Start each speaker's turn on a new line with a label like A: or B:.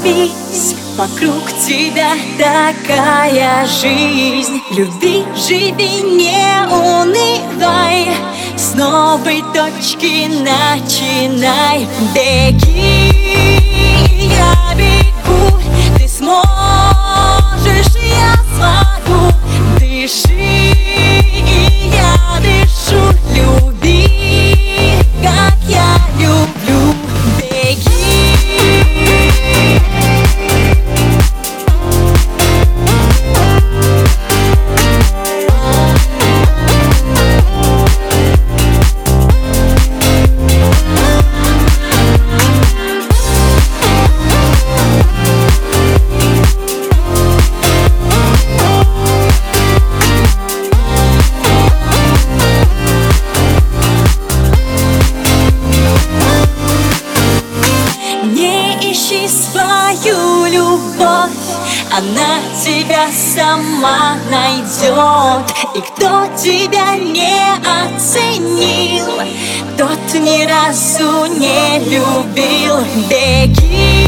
A: Торопись, вокруг тебя такая жизнь. Люби, живи, не унывай. С новой точки начинай. Беги, Она тебя сама найдет. И кто тебя не оценил Тот ни разу не любил. Беги,